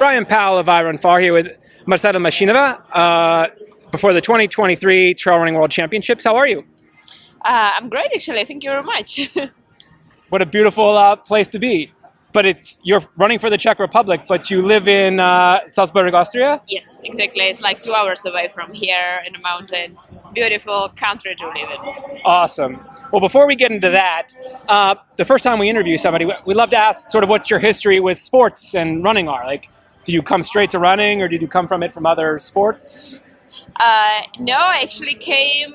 Bryon Powell of I Run Far here with Marcela Vašínová uh, before the 2023 Trail Running World Championships. How are you? Uh, I'm great, actually. Thank you very much. What a beautiful uh, place to be. But it's you're running for the Czech Republic, but you live in uh, Salzburg, Austria. yes, exactly. It's like two hours away from here in the mountains. Beautiful country to live in. Awesome. Well, before we get into that, uh, the first time we interview somebody, we love to ask sort of what's your history with sports and running are. Like, do you come straight to running, or did you come from it from other sports? Uh, no, I actually came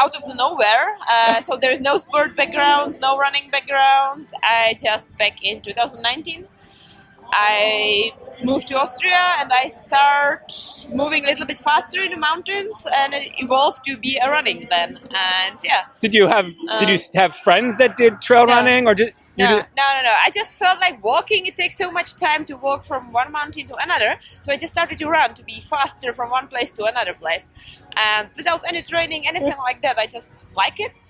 out of the nowhere. Uh, so there's no sport background, no running background. I just back in 2019. I moved to Austria and I start moving a little bit faster in the mountains and it evolved to be a running then. And yeah, Did you have Did you Uh, have friends that did trail no. running, or did No, no, no, no. I just felt like walking. It takes so much time to walk from one mountain to another. So I just started to run to be faster from one place to another place, and without any training, anything like that. I just like it.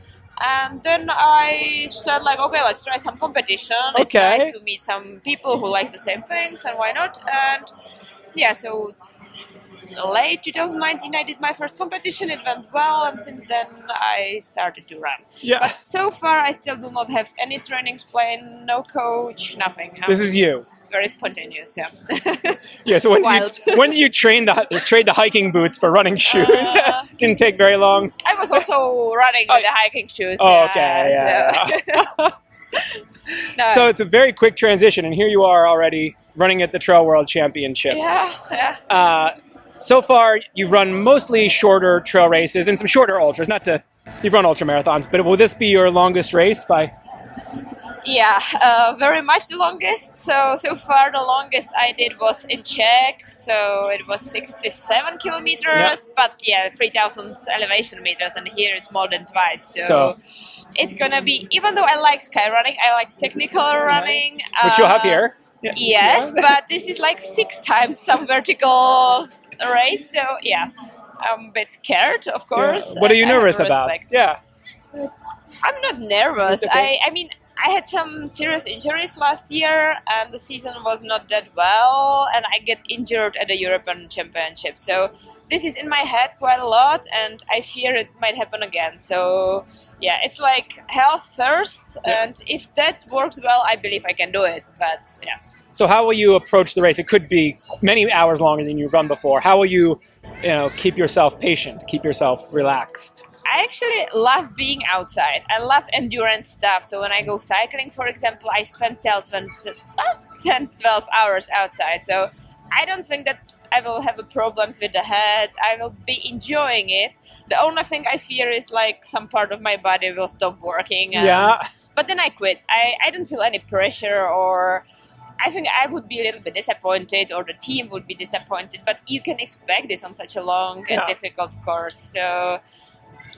And then I said like, okay, let's try some competition. It's Okay. nice to meet some people who like the same things, and why not? And yeah, so late 2019, I did my first competition. It went well, and since then I started to run. Yeah. But so far, I still do not have any trainings plan, no coach, nothing. I'm This is you. very spontaneous. Yeah. Yeah. So when Wild. did you, when did you train the trade the hiking boots for running shoes? Uh, Didn't take very long. I was also running Oh, with the hiking shoes. Oh, yeah, okay. Yeah. So, no, so it's a very quick transition, and here you are already running at the Trail World Championships. yeah, yeah. Uh, so far, you've run mostly shorter trail races and some shorter ultras. Not to you've run ultra marathons, but will this be your longest race by? Yeah, uh, very much the longest. So so far, the longest I did was in Czech. So it was 67 kilometers. Yeah. But yeah, 3,000 elevation meters, and here it's more than twice. So, So- it's gonna be. Even though I like sky running, I like technical running, Which you'll have uh, here. Yeah. Yes, but this is like six times some vertical race. So yeah, I'm a bit scared, of course. Yeah. What are you and I have nervous about? Yeah. I'm not nervous. Okay. I, I mean, I had some serious injuries last year, and the season was not that well, and I get injured at the European Championship. So this is in my head quite a lot, and I fear it might happen again. So yeah, it's like health first, Yeah. and if that works well, I believe I can do it. But yeah. So how will you approach the race? It could be many hours longer than you've run before. How will you, you know, keep yourself patient, keep yourself relaxed? I actually love being outside. I love endurance stuff. So when I go cycling, for example, I spend 10, 20, uh, 10 12 hours outside. So I don't think that I will have a problems with the head. I will be enjoying it. The only thing I fear is like some part of my body will stop working. and- yeah. But then I quit. I, I don't feel any pressure or I think I would be a little bit disappointed or the team would be disappointed. But you can expect this on such a long and Yeah. difficult course. So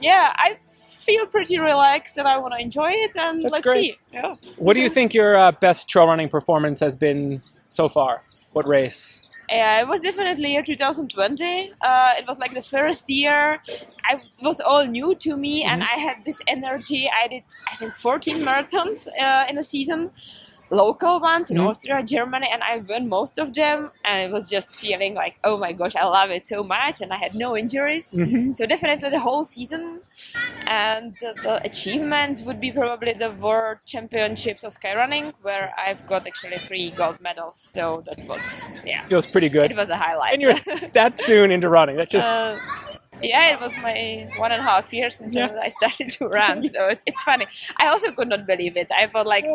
yeah, I feel pretty relaxed and I want to enjoy it and That's let's great. see. Yeah. What do you think your uh, best trail running performance has been so far? What race? Yeah, it was definitely year 2020. Uh, it was like the first year. I it was all new to me, and Mm-hmm. I had this energy. I did, I think, 14 marathons uh, in a season, local ones in Mhm. Austria, Germany, and I won most of them. And it was just feeling like, oh my gosh, I love it so much, and I had no injuries. Mm-hmm. So definitely the whole season, and the, the achievements would be probably the World Championships of Skyrunning, where I've got actually three gold medals. So that was yeah. Feels pretty good. It was a highlight. and you're that soon into running. That's just Uh, yeah, it was my one and a half years since Yeah. I started to run, so it, it's funny. I also could not believe it. I thought like,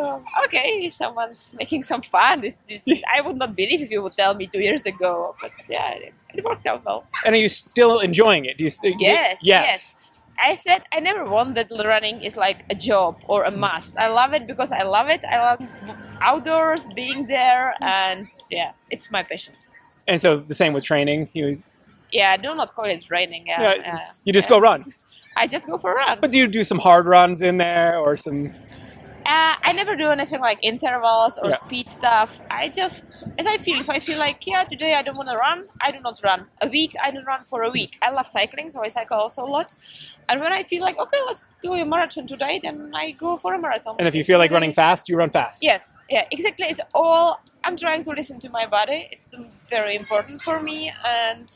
okay, someone's making some fun. This, this I would not believe if you would tell me two years ago, but yeah, it, it worked out well. and are you still enjoying it? Do you, st- Yes, yes. yes. I said I never want that running is like a job or a must. I love it because I love it. I love outdoors, being there, and yeah, it's my passion. And so the same with training. You Yeah, do not call it training. Yeah, yeah, yeah, you just yeah. go run. I just go for a run. But do you do some hard runs in there or some? Uh, I never do anything like intervals or Yeah. speed stuff. I just, as I feel, if I feel like, yeah, today I don't want to run, I do not run. A week, I don't run for a week. I love cycling, so I cycle also a lot. And when I feel like, okay, let's do a marathon today, then I go for a marathon. And if you feel like running fast, you run fast. Yes, yeah, exactly. It's all I'm trying to listen to my body. It's very important for me, and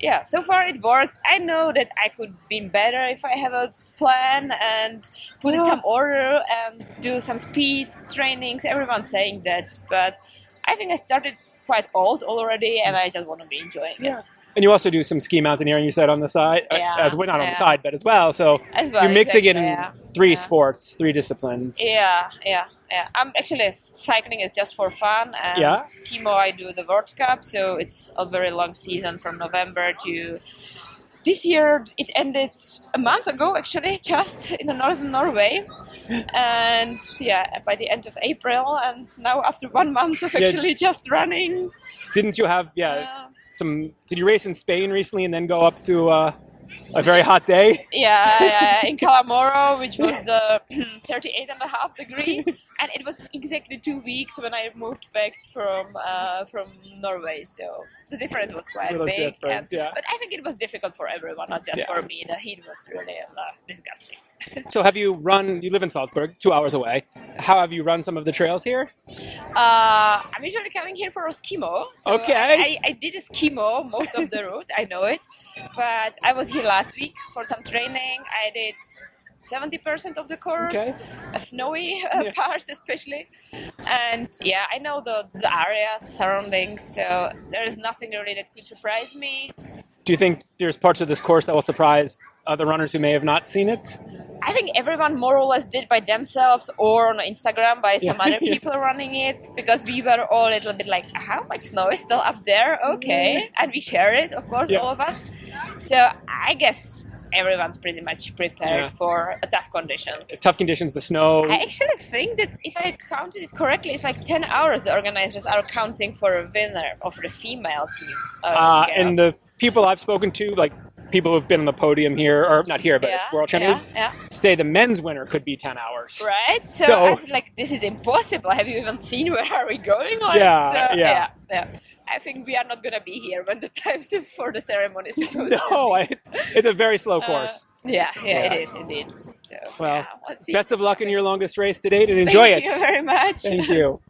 yeah, so far it works. I know that I could be better if I have a plan and put in some order and do some speed trainings. Everyone's saying that, but I think I started quite old already, and I just want to be enjoying Yeah. it And you also do some ski mountaineering, you said, on the side. uh, Yeah, As well, not on the side, but as well. So as well. you're mixing exactly, in yeah. three Yeah. sports, three disciplines. Yeah, yeah, yeah. I'm actually cycling is just for fun, and Yeah. skimo I do the World Cup, so it's a very long season from November to. This year it ended a month ago, actually, just in the northern Norway, and yeah, by the end of April, and now after one month of Yeah. actually just running. Didn't you have, yeah, uh, some, did you race in Spain recently and then go up to uh, a very hot day? yeah, yeah, in Calamoro, which was the 38 and a half degree, and it was exactly two weeks when I moved back from uh, from Norway. So the difference was quite Little big. and- yeah. But I think it was difficult for everyone, not just Yeah. for me. The heat was really uh, disgusting. So have you run, you live in Salzburg, two hours away. How have you run some of the trails here? Uh, I'm usually coming here for a skimo. So Okay. I, I did a skimo most of the route. I know it, but I was here last week for some training. I did. 70% of the course, Okay. snowy uh, Yeah. parts especially. And yeah, I know the, the area surroundings, so there is nothing really that could surprise me. Do you think there's parts of this course that will surprise other runners who may have not seen it? I think everyone more or less did by themselves or on Instagram by some Yeah. other people running it because we were all a little bit like, how much snow is still up there? Okay. And we share it, of course, Yeah. all of us. So I guess everyone's pretty much prepared Yeah. for tough conditions. It's tough conditions, the snow. I actually think that if I counted it correctly, it's like 10 hours the organizers are counting for a winner of the female team. Uh, and the people I've spoken to, like people who've been on the podium here, or not here, but yeah, World Champions, Yeah, say the men's winner could be 10 hours. Right? So, So- like this is impossible. Have you even seen where are we going? Like, Yeah, so, yeah. yeah, yeah. I think we are not going to be here when the time for the ceremony is supposed to No, be. it's, it's a very slow Uh, course. Yeah, yeah, it Yeah. is indeed. So, Well, yeah, let's. Best of luck in your longest race to date and enjoy Thank it. Thank you very much. Thank you.